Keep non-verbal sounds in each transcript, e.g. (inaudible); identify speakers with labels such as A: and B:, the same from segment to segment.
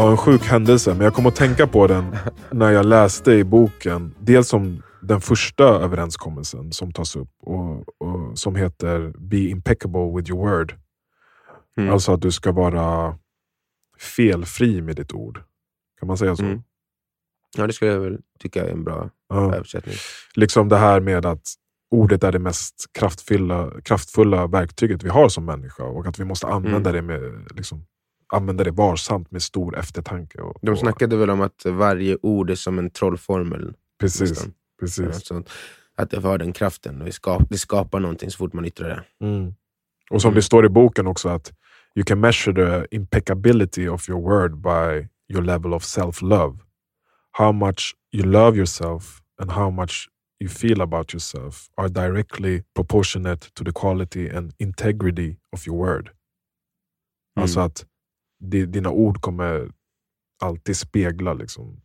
A: Ja, en sjuk händelse. Men jag kom att tänka på den när jag läste i boken. Dels om den första överenskommelsen som tas upp och, och som heter Be impeccable with your word.
B: Mm.
A: Alltså att du ska vara felfri med ditt ord. Kan man säga så?
B: Mm. Ja, det skulle jag väl tycka är en bra
A: Ja.
B: översättning.
A: Liksom det här med att ordet är det mest kraftfulla, kraftfulla verktyget vi har som människa och att vi måste använda, det, med, liksom, använda det varsamt med stor eftertanke. Och,
B: De
A: och,
B: snackade väl om att varje ord är som en trollformel.
A: precis,
B: nästan.
A: precis.
B: Sånt. Att det har den kraften och det, skap, det skapar någonting så fort man yttrar det.
A: Mm. Och som
B: Mm.
A: det står i boken också att you can measure the impeccability of your word by your level of self-love. How much you love yourself and how much you feel about yourself are directly proportionate to the quality and integrity of your word. Alltså att di- dina ord kommer alltid spegla liksom,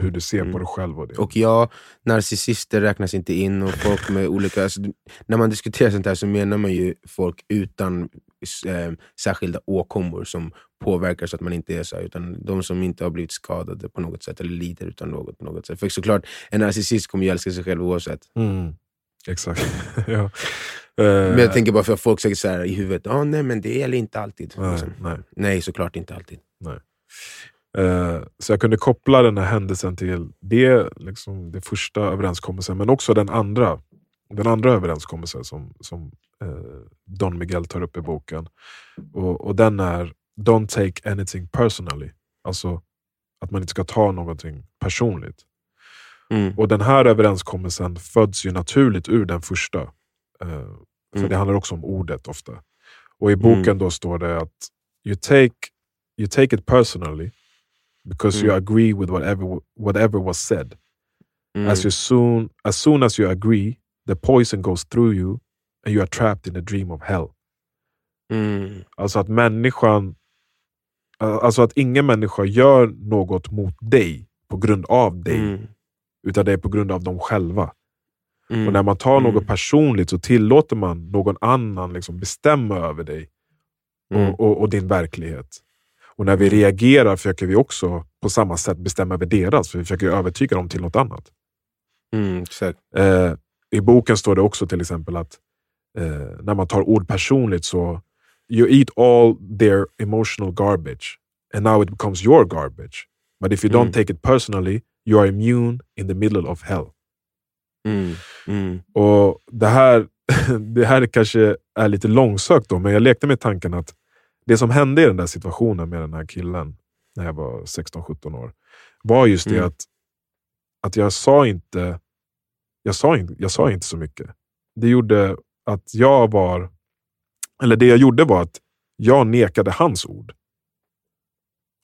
A: hur du ser på
B: Mm.
A: dig själv. Och det.
B: Och ja, narcissister räknas inte in och folk med (laughs) olika... Alltså, när man diskuterar sånt här så menar man ju folk utan eh, särskilda åkommor som påverkar så att man inte är så här, utan de som inte har blivit skadade på något sätt eller lider utan något på något sätt. För såklart, en narcissist kommer ju älska sig själv oavsett.
A: mm. Exakt. (laughs) ja.
B: Men jag tänker bara för att folk säger så här i huvudet, ah, nej men det gäller inte alltid.
A: nej,
B: Liksom.
A: nej.
B: nej, såklart inte alltid.
A: Eh, så jag kunde koppla den här händelsen till det, liksom, det första överenskommelsen, men också den andra, den andra överenskommelsen som, som eh, Don Miguel tar upp i boken. Och, och den är Don't take anything personally. Alltså att man inte ska ta någonting personligt.
B: Mm.
A: Och den här överenskommelsen föds ju naturligt ur den första. För
B: Mm.
A: det handlar också om ordet ofta. Och i boken
B: Mm.
A: då står det att you take, you take it personally because you
B: Mm.
A: agree with whatever, whatever was said.
B: Mm.
A: As, you soon, as soon as you agree, the poison goes through you and you are trapped in a dream of hell.
B: Mm.
A: Alltså att människan, alltså att ingen människa gör något mot dig på grund av dig,
B: Mm.
A: utan det är på grund av dem själva.
B: Mm.
A: Och när man tar
B: Mm.
A: något personligt så tillåter man någon annan liksom bestämma över dig
B: Mm.
A: och, och, och din verklighet. Och när vi reagerar försöker vi också på samma sätt bestämma över deras, för vi försöker övertyga dem till något annat.
B: Mm.
A: Eh, I boken står det också till exempel att eh, när man tar ord personligt så you eat all their emotional garbage and now it becomes your garbage. But if you don't
B: Mm.
A: take it personally, you are immune in the middle of hell.
B: Mm. Mm.
A: Och Det här, (laughs) det här kanske är lite långsökt, då, men jag lekte med tanken att det som hände i den där situationen med den här killen när jag var 16-17 år var just det
B: Mm.
A: att, att jag, sa inte, jag, sa inte, jag sa inte så mycket. Det gjorde att jag var... Eller det jag gjorde var att jag nekade hans ord.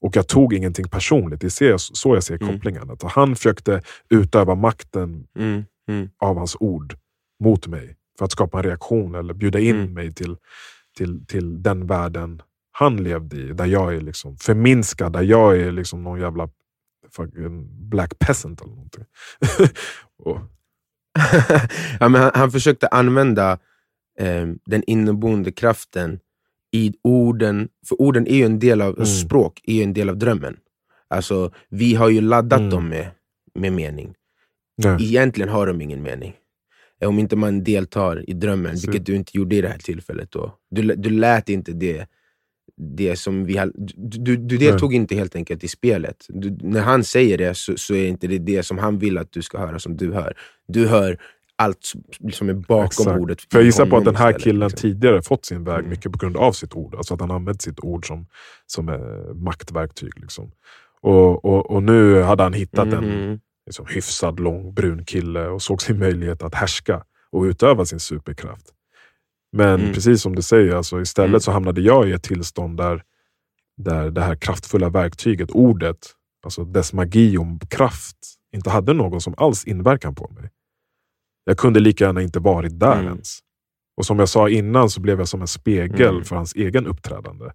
A: Och jag tog ingenting personligt. Det är så jag- ser
B: Mm.
A: kopplingen. Att han försökte utöva makten
B: Mm. Mm.
A: av hans ord mot mig. För att skapa en reaktion eller bjuda in
B: Mm.
A: mig till, till, till den världen han levde i. Där jag är liksom förminskad, där jag är liksom någon jävla black peasant eller någonting. (laughs) och, (laughs)
B: ja, men han, han försökte använda eh, den inneboende kraften i orden, för orden är ju en del av,
A: Mm.
B: språk är ju en del av drömmen. Alltså, vi har ju laddat
A: Mm.
B: dem med, med mening.
A: Nej.
B: Egentligen har de ingen mening. Eh, Om inte man deltar i drömmen,
A: Så-
B: vilket du inte gjorde i det här tillfället. Då. Du, du lät inte det, det som vi har, du, du, deltog inte helt enkelt i spelet. Du, när han säger det så, så är inte det det som han vill att du ska höra som du hör. Du hör allt som- är bakom
A: Exakt.
B: ordet.
A: För jag gissar på att den här
B: istället,
A: killen
B: liksom.
A: tidigare fått sin väg
B: Mm.
A: mycket på grund av sitt ord. Alltså att han använt sitt ord som, som maktverktyg. Liksom. Och, och, och nu hade han hittat en
B: Mhm.
A: Liksom, hyfsad lång brun kille och såg sin möjlighet att härska och utöva sin superkraft. Men
B: Mm.
A: precis som du säger, alltså, istället
B: Mm.
A: så hamnade jag i ett tillstånd där, där det här kraftfulla verktyget, ordet, alltså dess magi och kraft, inte hade någon som alls inverkan på mig. Jag kunde lika gärna inte varit där
B: Mm.
A: ens. Och som jag sa innan så blev jag som en spegel
B: Mm.
A: för hans egen uppträdande.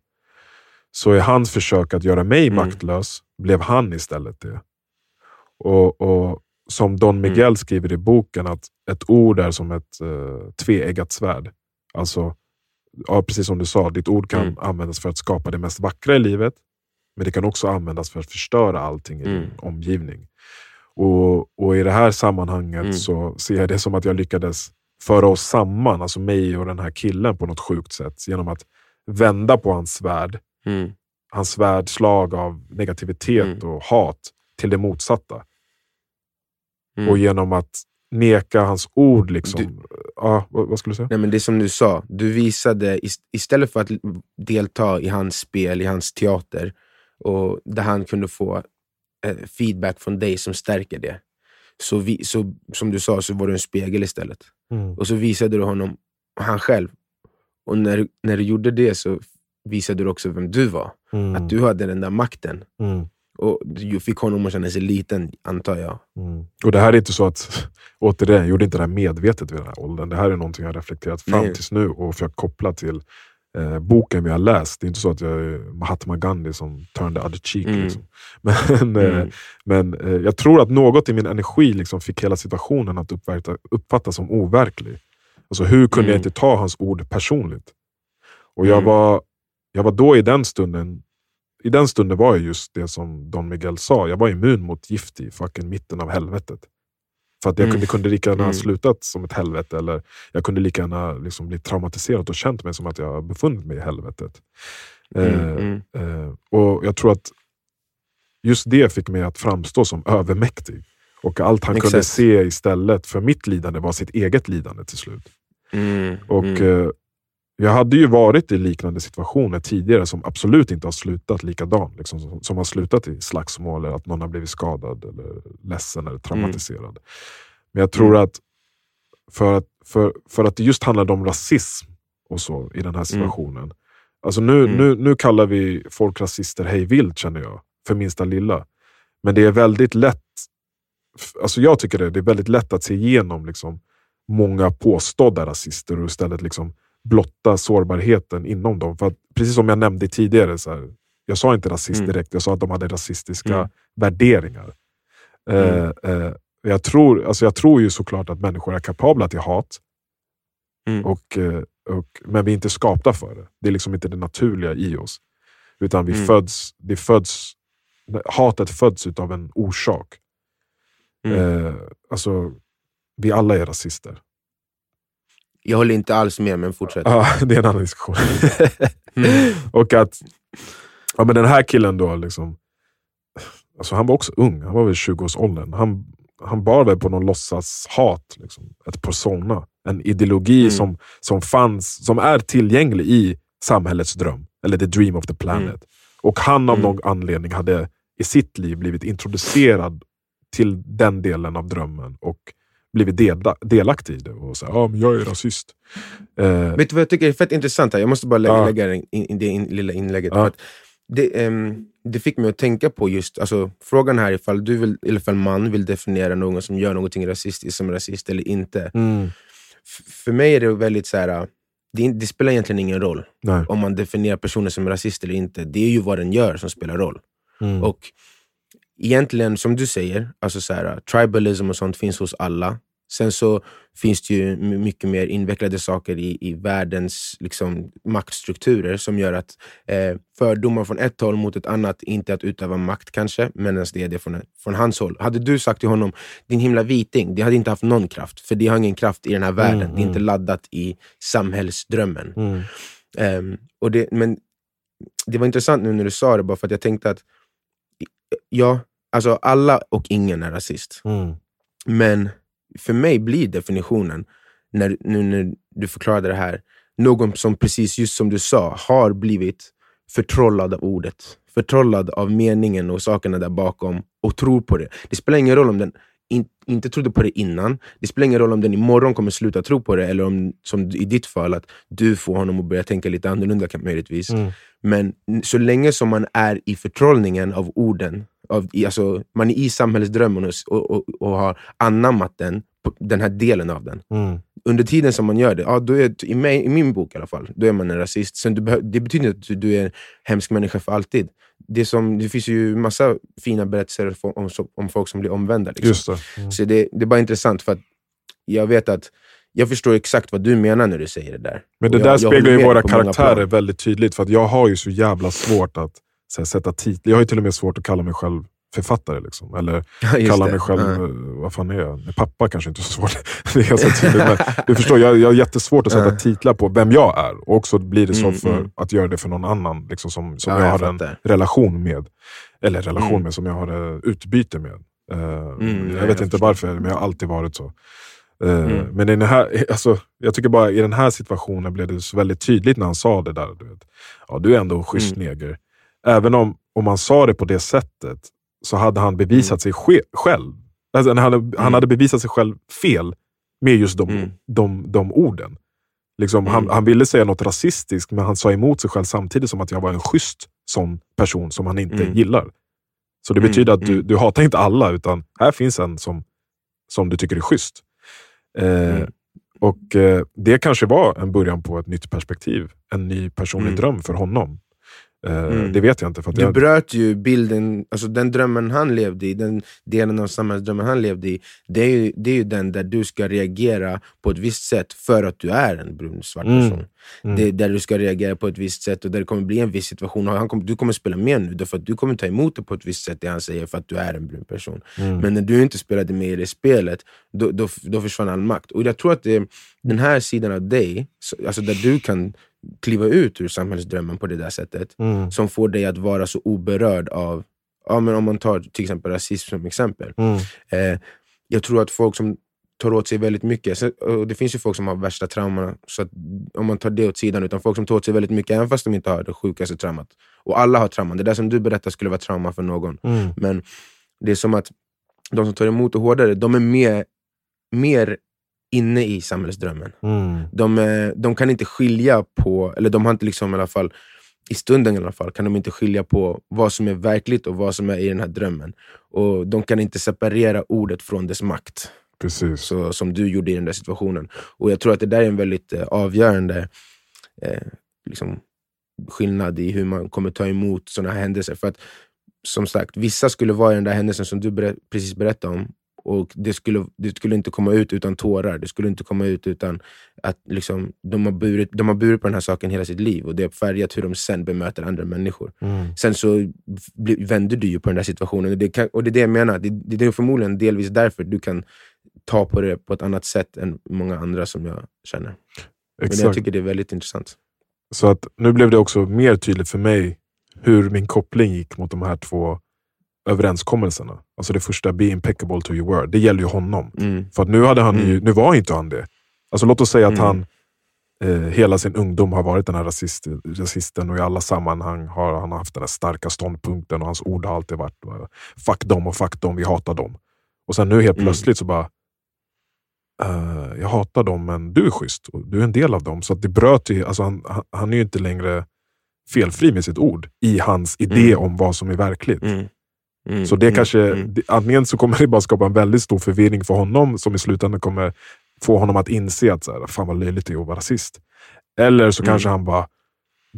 A: Så i hans försök att göra mig
B: Mm.
A: maktlös blev han istället det. Och, och Som Don Miguel
B: Mm.
A: skriver i boken, att ett ord är som ett uh, tveeggat svärd. Alltså, ja, precis som du sa, ditt ord kan
B: Mm.
A: användas för att skapa det mest vackra i livet. men det kan också användas för att förstöra allting i
B: Mm.
A: din omgivning. Och, och i det här sammanhanget
B: Mm.
A: så ser jag det som att jag lyckades föra oss samman, alltså mig och den här killen på något sjukt sätt, genom att vända på hans värld,
B: Mm.
A: hans världslag av negativitet
B: Mm.
A: och hat till det motsatta.
B: Mm.
A: Och genom att neka hans ord, liksom,
B: Du-
A: ja, vad, vad skulle du säga?
B: Nej, men det som du sa, du visade ist- istället för att delta i hans spel, i hans teater, och där han kunde få eh, feedback från dig som stärker det. Så, vi, så som du sa så var du en spegel istället.
A: Mm.
B: Och så visade du honom han själv. Och när, du- när du gjorde det så visade du också vem du var.
A: Mm.
B: Att du hade den där makten.
A: Mm.
B: Och du fick honom att känna sig liten, antar jag.
A: Mm. Och det här är inte så att, (laughs) återigen, jag gjorde inte det här medvetet vid den här åldern. Det här är någonting jag har reflekterat fram
B: Nej.
A: tills nu och försökt koppla till eh, boken vi har läst. Det är inte så att jag är Mahatma Gandhi som turned the other cheek.
B: Mm.
A: Liksom. (laughs) Men, eh,
B: Mm.
A: men eh, jag tror att något i min energi liksom fick hela situationen att uppfatta, uppfattas som overklig. Alltså hur kunde jag
B: Mm.
A: inte ta hans ord personligt? Och jag,
B: Mm.
A: var, jag var då i den stunden i den stunden var jag just det som Don Miguel sa, jag var immun mot gift i fucking mitten av helvetet. För att jag
B: Mm.
A: kunde, kunde lika gärna ha
B: Mm.
A: slutat som ett helvete, eller jag kunde lika gärna liksom bli traumatiserad och känt mig som att jag befunnit mig i helvetet.
B: Mm,
A: Eh,
B: mm,
A: eh, och Jag tror att just det fick mig att framstå som övermäktig. Och allt han kunde
B: Exakt.
A: se istället för mitt lidande var sitt eget lidande till slut.
B: mm,
A: Och eh, Jag hade ju varit i liknande situationer tidigare som absolut inte har slutat likadant. Liksom, som, som har slutat i slagsmål, eller att någon har blivit skadad, eller ledsen eller traumatiserad. Men jag tror
B: Mm.
A: att för, att för, för att det just handlade om rasism och så i den här situationen. Alltså nu,
B: Mm.
A: nu, nu kallar vi folk rasister hej vilt känner jag, för minsta lilla. Men det är väldigt lätt, alltså jag tycker det, det är väldigt lätt att se igenom liksom, många påstådda rasister och istället liksom blotta sårbarheten inom dem. För att, precis som jag nämnde tidigare, så här, jag sa inte rasist
B: Mm.
A: direkt, jag sa att de hade rasistiska
B: Mm.
A: värderingar. Eh, eh, jag, tror, alltså jag tror ju såklart att människor är kapabla till hat,
B: Mm.
A: och, eh, och, men vi är inte skapta för det. Det är liksom inte det naturliga i oss. Utan vi
B: Mm.
A: föds, det föds, hatet föds av en orsak.
B: Mm.
A: Eh, alltså, vi alla är rasister.
B: Jag håller inte alls med, men fortsätt.
A: Ja, det är en annan diskussion.
B: Mm. (laughs)
A: och att ja, men den här killen då, liksom, alltså han var också ung, han var väl 20-årsåldern. Han, han bar väl på någon låtsas hat, liksom, ett persona. En ideologi
B: Mm.
A: som, som, fanns, som är tillgänglig i samhällets dröm, eller the dream of the planet.
B: Mm.
A: Och han av
B: Mm.
A: någon anledning hade i sitt liv blivit introducerad till den delen av drömmen och blivit dela, delaktig i det. Och så, ja, men jag är rasist. Eh,
B: Vet du vad jag tycker är fett intressant? här? Jag måste bara lägga,
A: Ja.
B: lägga in, in, det in, lilla inlägget. Att det, ehm, det fick mig att tänka på just alltså, frågan här ifall du vill, eller ifall man vill definiera någon som gör någonting rasistiskt som rasist eller inte.
A: mm,
B: för mig är det väldigt så här. det, det spelar egentligen ingen roll
A: nej.
B: om man definierar personen som rasist eller inte. Det är ju vad den gör som spelar roll.
A: Mm.
B: Och egentligen, som du säger, alltså så här, tribalism och sånt finns hos alla. Sen så finns det ju my- mycket mer invecklade saker i, i världens liksom, maktstrukturer som gör att eh, fördomar från ett håll mot ett annat inte är att utöva makt kanske, medan det är det från, från hans håll. Hade du sagt till honom, din himla viting, det hade inte haft någon kraft. För det har ingen kraft i den här världen.
A: Mm,
B: Det är inte
A: mm.
B: laddat i samhällsdrömmen.
A: Mm.
B: Ehm, och det, men det var intressant nu när du sa det, bara för att jag tänkte att ja, alltså alla och ingen är rasist.
A: Mm.
B: Men för mig blir definitionen, när, nu när du förklarade det här, någon som precis just som du sa har blivit förtrollad av ordet. Förtrollad av meningen och sakerna där bakom och tror på det. Det spelar ingen roll om den in, inte trodde på det innan. Det spelar ingen roll om den imorgon kommer sluta tro på det eller om, som i ditt fall, att du får honom att börja tänka lite annorlunda möjligtvis.
A: Mm.
B: Men så länge som man är i förtrollningen av orden, av, alltså, man är i samhällsdrömmen och, och, och, och har anammat den, den här delen av den.
A: Mm.
B: Under tiden som man gör det, ja, då är, i, mig, i min bok i alla fall, då är man en rasist. Sen du det betyder inte att du är en hemsk människa för alltid. Det, som, det finns ju massa fina berättelser om, om, folk som blir omvända. Liksom.
A: Det. Mm.
B: Så det, det är bara intressant för att jag vet att jag förstår exakt vad du menar när du säger det där.
A: Men det där
B: jag- jag
A: speglar ju våra karaktärer väldigt tydligt. För att jag har ju så jävla svårt att så här, sätta titlar. Jag har ju till och med svårt att kalla mig själv författare. Liksom. Eller (laughs) kalla mig själv, eh, vad fan är jag? Pappa kanske inte är så svårt. (laughs) det är ganska tydligt, men du förstår, jag, jag har jättesvårt att sätta
B: Ja.
A: titlar på vem jag är. Och också blir det så
B: Mm,
A: för
B: mm.
A: att göra det för någon annan liksom, som, som
B: Ja,
A: jag,
B: jag
A: har en relation med. Eller relation
B: Mm.
A: med, som jag har ett utbyte med. Eh,
B: Mm, ja,
A: jag vet
B: jag
A: inte
B: förstår.
A: varför, men jag har alltid varit så. Eh,
B: Mm.
A: Men i den här, alltså, jag tycker bara i den här situationen blev det så väldigt tydligt när han sa det där. Du, vet. Ja, du är ändå en schysst
B: Mm.
A: neger. Även om, om man sa det på det sättet så hade han bevisat sig själv. Alltså, han, hade, han hade bevisat sig själv fel med just de,
B: Mm.
A: de, de orden. Liksom, han,
B: Mm.
A: han ville säga något rasistiskt, men han sa emot sig själv samtidigt som att jag var en schysst sån person som han inte
B: Mm.
A: gillar. Så det
B: Mm,
A: betyder att du,
B: mm.
A: du hatar inte alla, utan här finns en som, som du tycker är schysst. Eh,
B: Mm.
A: Och eh, Det kanske var en början på ett nytt perspektiv. En ny personlig
B: Mm.
A: dröm för honom. Eh,
B: Mm.
A: Det vet jag inte. För
B: Du
A: jag,
B: bröt ju bilden, alltså den drömmen han levde i, den delen av samhällsdrömmen han levde i, det är, ju, det är ju den där du ska reagera på ett visst sätt för att du är en brun svart
A: Mm.
B: person.
A: Mm.
B: Det är där du ska reagera på ett visst sätt och där det kommer bli en viss situation. Han kommer, du kommer spela med nu, därför att du kommer ta emot det på ett visst sätt, det han säger, för att du är en brun person.
A: mm.
B: Men när du inte spelade med i det spelet, då, då, då försvann all makt. Och jag tror att det den här sidan av dig, så- alltså där du kan kliva ut ur samhällsdrömmen på det där sättet,
A: Mm.
B: som får dig att vara så oberörd av, ja, men om man tar till exempel rasism som exempel.
A: Mm.
B: Eh, jag tror att folk som tar åt sig väldigt mycket, så, och det finns ju folk som har värsta traumorna, så att, om man tar det åt sidan, utan folk som tar åt sig väldigt mycket även fast de inte har det sjukaste traumat. Och alla har trauman, det där som du berättar skulle vara trauma för någon.
A: Mm.
B: Men det är som att de som tar emot det hårdare, de är mer, mer inne i samhällsdrömmen.
A: Mm.
B: De, eh, de kan inte skilja på, eller de har inte liksom i alla fall, i stunden i alla fall, kan de inte skilja på vad som är verkligt och vad som är i den här drömmen. Och de kan inte separera ordet från dess makt,
A: Precis.
B: så, som du gjorde i den där situationen. Och jag tror att det där är en väldigt eh, avgörande eh, liksom, skillnad i hur man kommer ta emot sådana här händelser. För att som sagt, vissa skulle vara i den där händelsen som du berä- precis berättade om, och det skulle, det skulle inte komma ut utan tårar, det skulle inte komma ut utan att liksom, de, har burit, de har burit på den här saken hela sitt liv och det har färgat hur de sen bemöter andra människor.
A: Mm.
B: Sen så vänder du ju på den där situationen och det, kan, och det är det jag menar, det, det är förmodligen delvis därför du kan ta på det på ett annat sätt än många andra som jag känner. Men jag
A: Exakt.
B: tycker det är väldigt intressant.
A: Så att nu blev det också mer tydligt för mig hur min koppling gick mot de här två överenskommelserna. Alltså det första, be impeccable to your word. Det gäller ju honom.
B: Mm.
A: För att nu, hade han ju,
B: Mm.
A: nu var inte han det. Alltså låt oss säga att
B: Mm.
A: han eh, hela sin ungdom har varit den här rasist, rasisten och i alla sammanhang har han haft den här starka ståndpunkten och hans ord har alltid varit fuck dem och fuck dem, vi hatar dem. Och sen nu helt
B: Mm.
A: plötsligt så bara eh, jag hatar dem men du är schysst och du är en del av dem. Så att det bröt ju, alltså han, han- han är ju inte längre felfri med sitt ord i hans idé
B: Mm.
A: om vad som är verkligt.
B: Mm. Mm.
A: Så det
B: Mm.
A: kanske,
B: Mm.
A: antingen så kommer det bara skapa en väldigt stor förvirring för honom som i slutändan kommer få honom att inse att så här, fan vad löjligt det är att vara rasist. Eller så
B: Mm.
A: kanske han bara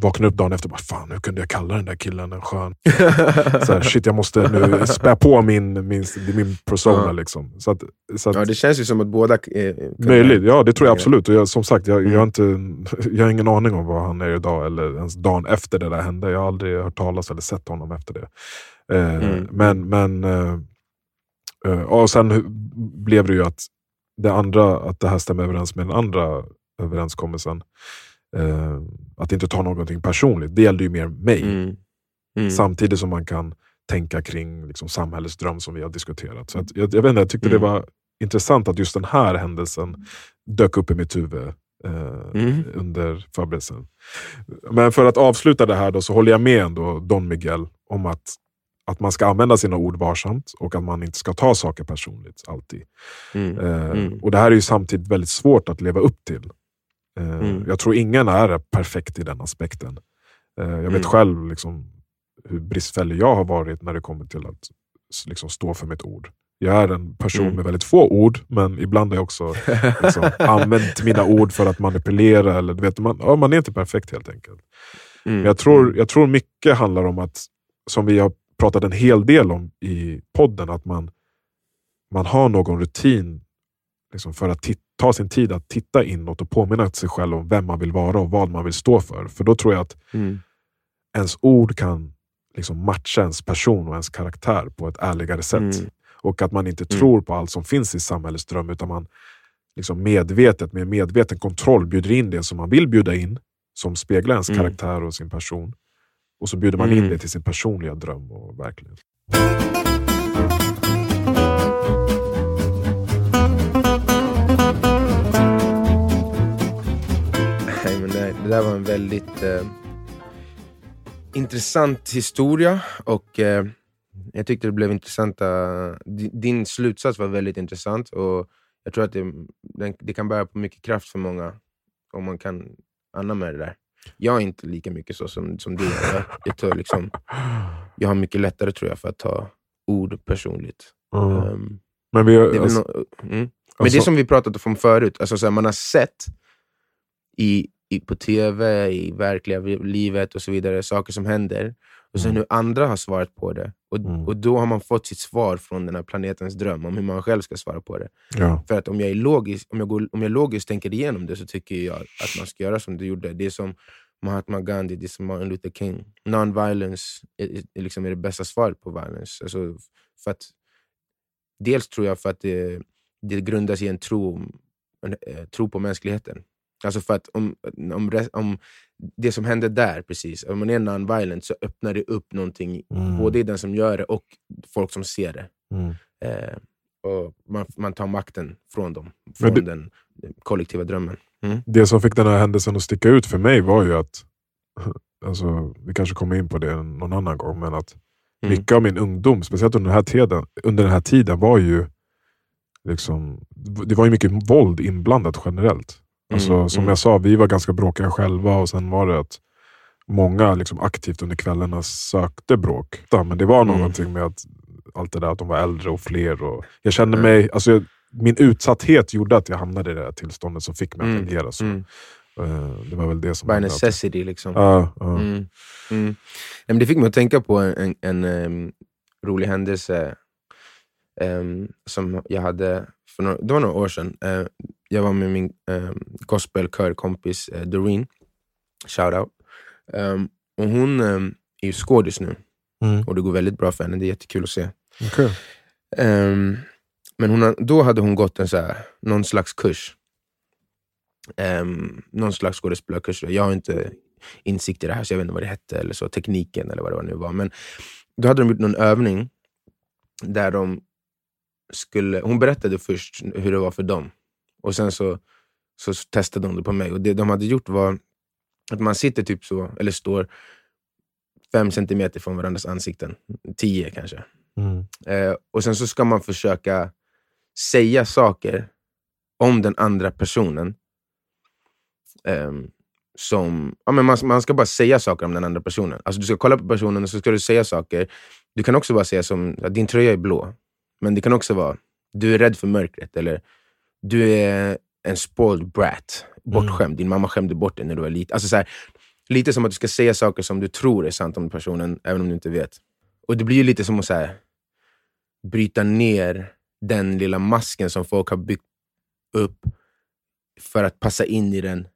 A: vaknar upp dagen efter och bara, fan hur kunde jag kalla den där killen en skön... (laughs) så här, shit jag måste nu spä på min, min, min persona.
B: Ja.
A: liksom. Så att, så att,
B: Ja, det känns ju som att båda... Eh,
A: Möjligt, ja det tror jag
B: Ja.
A: absolut. Och jag, som sagt, jag, jag, har
B: Mm.
A: inte, jag har ingen aning om vad han är idag, eller ens dagen efter det där hände. Jag har aldrig hört talas eller sett honom efter det. Eh,
B: Mm.
A: Men, men eh, eh, och sen blev det ju att det andra, att det här stämmer överens med den andra överenskommelsen. Eh, att inte ta någonting personligt, det gällde ju mer mig.
B: Mm. Mm.
A: Samtidigt som man kan tänka kring liksom, samhällets dröm som vi har diskuterat. Så att, jag, jag, vet inte, jag tyckte
B: Mm.
A: det var intressant att just den här händelsen dök upp i mitt huvud eh,
B: Mm.
A: under förberedelsen. Men för att avsluta det här då, så håller jag med ändå Don Miguel om att, att man ska använda sina ord varsamt och att man inte ska ta saker personligt alltid.
B: Mm.
A: Eh,
B: Mm.
A: Och Det här är ju samtidigt väldigt svårt att leva upp till. Eh,
B: Mm.
A: Jag tror ingen är perfekt i den aspekten. Eh, jag vet
B: Mm.
A: själv liksom, hur bristfällig jag har varit när det kommer till att liksom, stå för mitt ord. Jag är en person
B: Mm.
A: med väldigt få ord, men ibland har jag också liksom, (laughs) använt mina ord för att manipulera. Eller, du vet, man, ja, man är inte perfekt helt enkelt.
B: Mm.
A: Men jag tror, jag tror mycket handlar om att, som vi har pratat en hel del om i podden, att man, man har någon rutin liksom för att ta sin tid att titta inåt och påminna sig själv om vem man vill vara och vad man vill stå för. För då tror jag att
B: Mm.
A: ens ord kan liksom matcha ens person och ens karaktär på ett ärligare sätt.
B: Mm.
A: Och att man inte
B: Mm.
A: tror på allt som finns i samhällets dröm, utan man liksom medvetet, med medveten kontroll bjuder in det som man vill bjuda in, som speglar ens
B: Mm.
A: karaktär och sin person. Och så bjuder man
B: Mm.
A: in det till sin personliga dröm och verklighet.
B: Där var en väldigt eh, intressant historia och eh, jag tyckte det blev intressanta... di- Din slutsats var väldigt intressant och jag tror att det, det kan bära på mycket kraft för många om man kan anamma det där. Jag är inte lika mycket så som, som du. Jag, jag, tar liksom, jag har mycket lättare tror jag för att ta ord personligt.
A: Mm.
B: Ehm,
A: Men vi,
B: det är väl
A: alltså,
B: nå- mm. Men
A: alltså-
B: det som vi pratat om förut, alltså så här, man har sett i, i, på tv, i verkliga livet och så vidare, saker som händer. Och sen
A: Mm.
B: hur andra har svarat på det. Och,
A: Mm.
B: och då har man fått sitt svar från den här planetens dröm om hur man själv ska svara på det.
A: ja.
B: För att om jag, är logisk, om jag, går, om jag logiskt tänker igenom det så tycker jag att man ska göra som du gjorde. Det är som Mahatma Gandhi, det är som Martin Luther King. Non-violence är, är, är liksom är det bästa svaret på violence. Alltså för att, dels tror jag för att det, det grundas i en tro, en, eh, tro på mänskligheten. Alltså för att om, om, om det som händer där, precis, om man är non-violent så öppnar det upp någonting,
A: Mm.
B: både i den som gör det och folk som ser det.
A: Mm.
B: Eh, och man, man tar makten från dem, från
A: det-
B: den kollektiva drömmen.
A: Det som fick den här händelsen att sticka ut för mig var ju att, (laughs) alltså, vi kanske kommer in på det någon annan gång, men att
B: Mm.
A: mycket av min ungdom, speciellt under den här tiden, under den här tiden var ju liksom, det var ju mycket våld inblandat generellt. Alltså,
B: Mm,
A: som
B: mm.
A: jag sa, vi var ganska bråkiga själva och sen var det att många liksom aktivt under kvällarna sökte bråk. Men det var
B: Mm.
A: någonting med att allt det där att de var äldre och fler. Och jag kände
B: Mm.
A: mig, alltså, jag- min utsatthet gjorde att jag hamnade i det där tillståndet som fick mig att
B: Mm,
A: agera så.
B: Mm.
A: Eh, Det var väl det som
B: By
A: att-
B: necessity liksom.
A: Ja, ja.
B: Mm. Mm. Nej, men det fick mig att tänka på en, en, em, rolig händelse em, som jag hade för några, det var några år sedan. Eh, jag var med min um, gospelkörkompis uh, Doreen, shoutout. Um, och hon em, är ju skådis nu
A: Mm.
B: och det går väldigt bra för henne, det är jättekul att se.
A: Okej.
B: Ehm, men hon, då hade hon gått en så här, någon slags kurs. Um, någon slags skådespelarkurs. Jag har inte insikt i det här, så jag vet inte vad det hette, eller så, tekniken eller vad det nu var. Men då hade de gjort någon övning där de skulle... Hon berättade först hur det var för dem. Och sen så, så testade de det på mig. Och Det de hade gjort var att man sitter typ så, eller står fem centimeter från varandras ansikten. Tio kanske.
A: Mm.
B: Eh, och sen så ska man försöka säga saker om den andra personen. Ehm, som, ja, men man, man ska bara säga saker om den andra personen. Alltså Du ska kolla på personen och så ska du säga saker. Du kan också bara säga som, att din tröja är blå. Men det kan också vara, du är rädd för mörkret. Eller du är en spoiled brat. Bortskämd. Din mamma skämde bort dig när du var liten. Alltså så här, lite som att du ska säga saker som du tror är sant om personen, även om du inte vet. Och det blir ju lite som att så här, bryta ner den lilla masken som folk har byggt upp för att passa in i den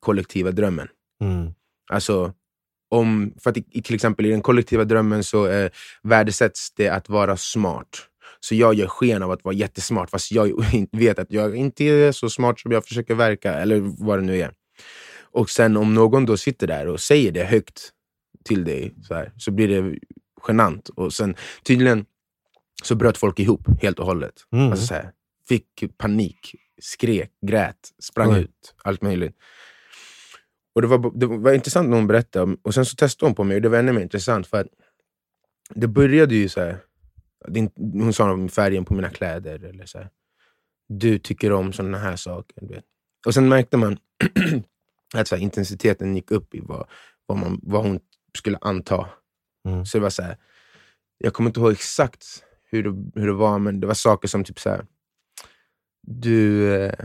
B: kollektiva drömmen.
A: Mm.
B: Alltså, om, för att i- till exempel i den kollektiva drömmen så eh, värdesätts det att vara smart. Så jag gör sken av att vara jättesmart fast jag (laughs) vet att jag inte är så smart som jag försöker verka, eller vad det nu är. Och sen om någon då sitter där och säger det högt till dig så, här, så blir det genant. Och sen tydligen så bröt folk ihop helt och hållet.
A: Mm.
B: Alltså så här, fick panik, skrek, grät, sprang
A: Oj.
B: ut. Allt möjligt. Och det var, det var intressant när hon berättade, och sen så testade hon på mig och det var ännu mer intressant för att det började ju så här. Det är inte- hon sa om färgen på mina kläder, eller så här. du tycker om sådana här saker. Du vet. Och sen märkte man (clears throat) att så här, intensiteten gick upp i vad, vad, man, vad hon skulle anta.
A: Mm.
B: Så det var så här, jag kommer inte ihåg exakt hur det, hur det var, men det var saker som typ så här. Du, eh,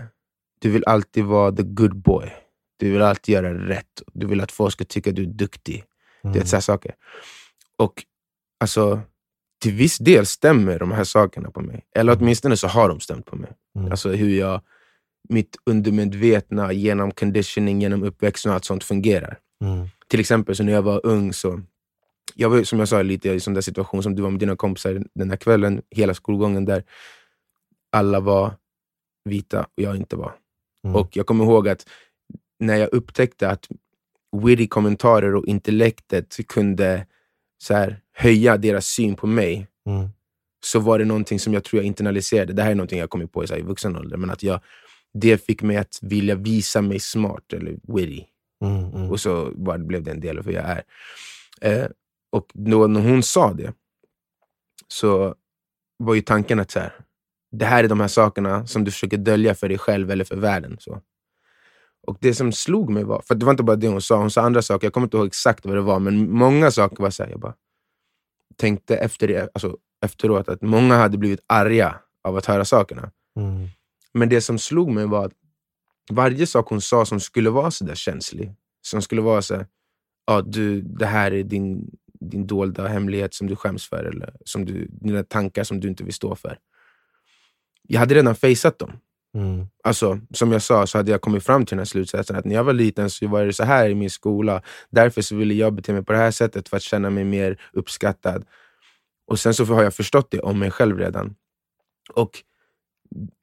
B: du vill alltid vara the good boy. Du vill alltid göra rätt. Du vill att folk ska tycka du är duktig.
A: Mm.
B: Du vet, så här saker. Och alltså, till viss del stämmer de här sakerna på mig. Eller åtminstone så har de stämt på mig.
A: Mm.
B: Alltså hur jag, mitt undermedvetna genom conditioning, genom uppväxten och allt sånt fungerar.
A: Mm.
B: Till exempel så när jag var ung så jag var som jag sa lite i sån där situation som du var med dina kompisar den där kvällen, hela skolgången där alla var vita och jag inte var.
A: Mm.
B: Och jag kommer ihåg att när jag upptäckte att witty kommentarer och intellektet kunde så här, höja deras syn på mig,
A: Mm.
B: så var det någonting som jag tror jag internaliserade. Det här är någonting jag kommit på i, så här, i vuxen ålder, men att jag, det fick mig att vilja visa mig smart eller witty.
A: Mm. Mm.
B: Och så bara blev det en del av hur jag är. Eh, och då, när hon sa det, så var ju tanken att så här, det här är de här sakerna som du försöker dölja för dig själv eller för världen. Så. Och det som slog mig var, för det var inte bara det hon sa, hon sa andra saker, jag kommer inte ihåg exakt vad det var, men många saker var så här, jag bara tänkte efter det, alltså, efteråt att många hade blivit arga av att höra sakerna.
A: Mm.
B: Men det som slog mig var att varje sak hon sa som skulle vara så där känslig, som skulle vara så här, ja, du, det här är din, din dolda hemlighet som du skäms för, eller som du, dina tankar som du inte vill stå för. Jag hade redan faceat dem.
A: Mm.
B: Alltså, som jag sa så hade jag kommit fram till den här slutsatsen att när jag var liten så var det så här i min skola. Därför så ville jag bete mig på det här sättet för att känna mig mer uppskattad. Och sen så har jag förstått det om mig själv redan. Och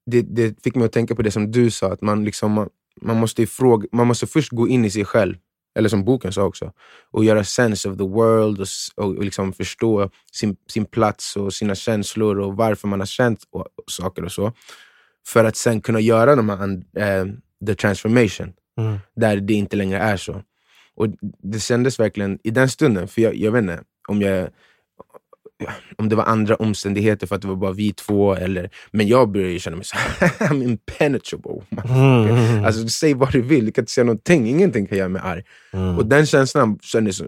B: det, det fick mig att tänka på det som du sa, att man, liksom, man, man, måste ifråga, man måste först gå in i sig själv, eller som boken sa också, och göra sense of the world och, och, och liksom förstå sin, sin plats och sina känslor och varför man har känt och, och saker och så. För att sen kunna göra de här, eh, the transformation,
A: Mm.
B: där det inte längre är så. Och Det kändes verkligen i den stunden, för jag, jag vet inte om jag om det var andra omständigheter för att det var bara vi två, eller, men jag började känna mig så (laughs) I'm impenetrable.
A: Mm.
B: Alltså, säg vad du vill, du kan inte säga någonting, ingenting kan göra mig arg.
A: Mm.
B: Och den känslan kändes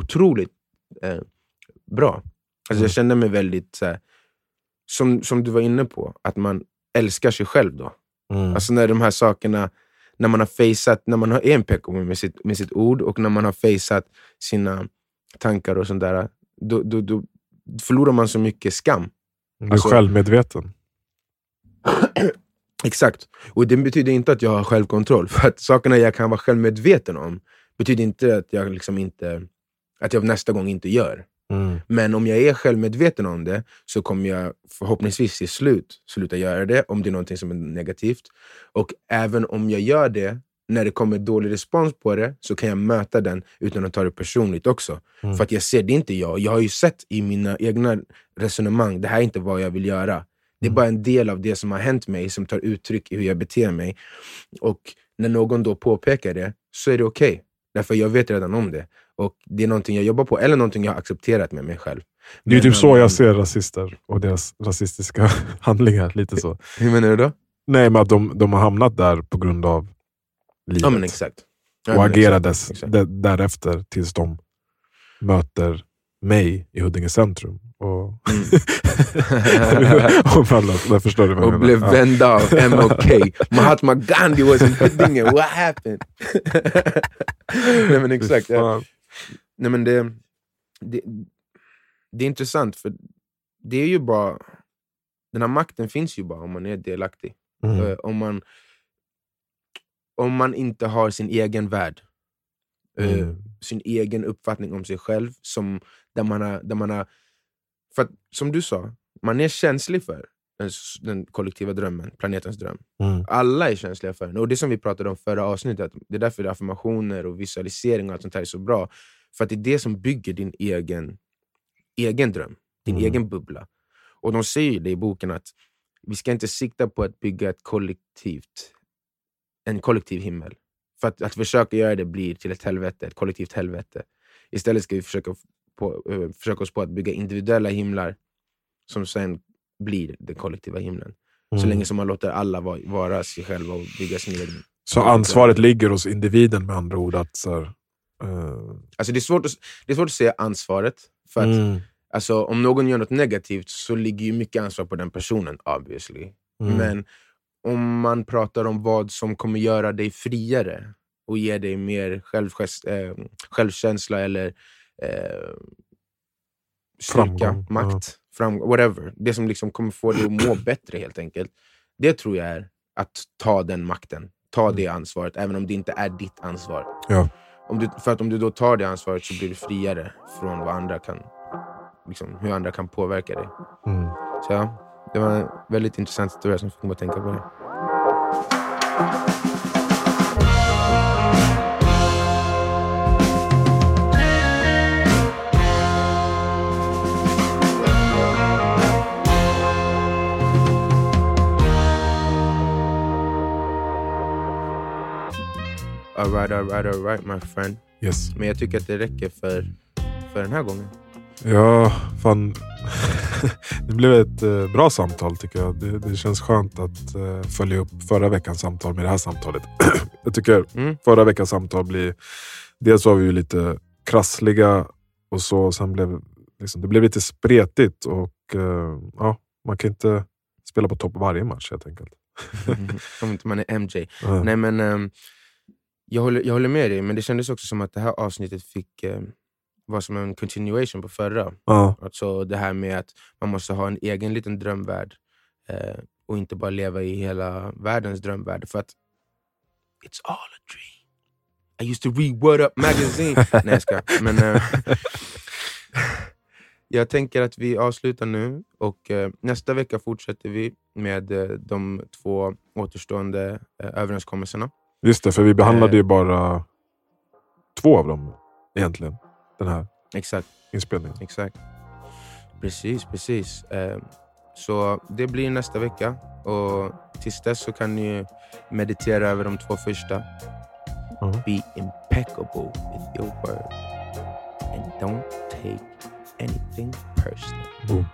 B: otroligt eh, bra. Alltså,
A: Mm.
B: Jag kände mig väldigt, så här, som, som du var inne på, att man älskar sig själv då.
A: Mm.
B: Alltså när de här sakerna, när man har faceat, när man har en PK med sitt, med sitt ord och när man har faceat sina tankar och sånt där, då, då, då förlorar man så mycket skam.
A: du är
B: alltså-
A: självmedveten. (clears throat)
B: Exakt. Och det betyder inte att jag har självkontroll. För att sakerna jag kan vara självmedveten om betyder inte att jag, liksom inte, att jag nästa gång inte gör.
A: Mm.
B: Men om jag är självmedveten om det så kommer jag förhoppningsvis till slut sluta göra det om det är någonting som är negativt. Och även om jag gör det, när det kommer dålig respons på det, så kan jag möta den utan att ta det personligt också.
A: Mm.
B: För att jag ser, det är inte jag. Jag har ju sett i mina egna resonemang, det här är inte vad jag vill göra. Det är
A: Mm.
B: bara en del av det som har hänt mig som tar uttryck i hur jag beter mig. Och när någon då påpekar det, så är det okej. Därför jag vet redan om det. Och det är någonting jag jobbar på, eller någonting jag har accepterat med mig själv.
A: Det är typ så jag ser rasister och deras rasistiska (laughs) handlingar. Lite så.
B: Hur menar du då?
A: Nej, men att de, de har hamnat där på grund av livet.
B: Ja men exakt. Ja,
A: och agerades
B: exakt,
A: därefter tills de möter mig i Huddinge centrum. Och,
B: Mm. (laughs)
A: och alla, där förstår du vad
B: och blev vända av MLK. Mahatma Gandhi was in Huddinge, what happened? (laughs) Nej men exakt. Ja. Nej, men det, det, det är intressant, för det är ju bara... Den här makten finns ju bara om man är delaktig.
A: Mm.
B: Eh, om, man, om man inte har sin egen värld. eh,
A: Mm.
B: Sin egen uppfattning om sig själv. Som, där man har, där man har, för att, som du sa, man är känslig för den, s- den kollektiva drömmen, planetens dröm.
A: Mm.
B: Alla är känsliga för den. Och det som vi pratade om förra avsnittet, det är därför affirmationer och visualisering och allt sånt här är så bra. För att det är det som bygger din egen, egen dröm, din
A: Mm.
B: egen bubbla. Och de säger ju det i boken att vi ska inte sikta på att bygga ett kollektivt, en kollektiv himmel. För att, att försöka göra det blir till ett helvete, ett kollektivt helvete. Istället ska vi försöka, på, eh, försöka oss på att bygga individuella himlar som sen blir den kollektiva himlen. Så
A: Mm.
B: länge som man låter alla vara, vara sig själva och bygga sin egen.
A: Så ansvaret ligger hos individen med andra ord. Att, så här, eh,
B: Alltså det, är svårt att, det är svårt att säga ansvaret. För att
A: mm.
B: alltså, om någon gör något negativt så ligger ju mycket ansvar på den personen obviously.
A: Mm.
B: Men om man pratar om vad som kommer göra dig friare och ge dig mer eh, självkänsla eller eh, styrka,
A: Framgång, ja.
B: makt, framgång, whatever. Det som liksom kommer få dig att må (clears throat) bättre helt enkelt. Det tror jag är att ta den makten. Ta
A: Mm.
B: det ansvaret, även om det inte är ditt ansvar.
A: Ja.
B: om du, för att om du då tar det ansvaret så blir du friare från vad andra kan, liksom, hur andra kan påverka dig.
A: Mm.
B: Så ja, det var en väldigt intressant historia som fick mig att tänka på det. Alright, alright, alright my friend.
A: Yes.
B: Men jag tycker att det räcker för, för den här gången.
A: Ja, fan. (laughs) det blev ett eh, bra samtal tycker jag. Det, det känns skönt att eh, följa upp förra veckans samtal med det här samtalet. (clears throat) jag tycker
B: Mm.
A: förra veckans samtal blir... Dels var vi ju lite krassliga och så. Sen blev liksom, det blev lite spretigt och eh, ja, man kan inte spela på topp varje match helt enkelt. (laughs)
B: Som inte man är MJ.
A: Ja.
B: Nej men ehm, jag, håller, jag håller med dig, men det kändes också som att det här avsnittet fick eh, vara som en continuation på förra.
A: Ja,
B: Alltså det här med att man måste ha en egen liten drömvärld eh, och inte bara leva i hela världens drömvärld. För att it's all a dream. I used to read Word Up Magazine. (laughs) Nej jag ska. Men, eh, jag tänker att vi avslutar nu och eh, nästa vecka fortsätter vi med eh, de två återstående eh, överenskommelserna.
A: Just det, för vi behandlade
B: Eh.
A: ju bara två av dem egentligen. Den här
B: Exakt.
A: inspelningen.
B: Exakt. Precis, precis. Eh, så det blir nästa vecka. Och tills dess så kan ni meditera över de två första.
A: Ja.
B: Be impeccable with your word. And don't take anything personal.
A: Boom.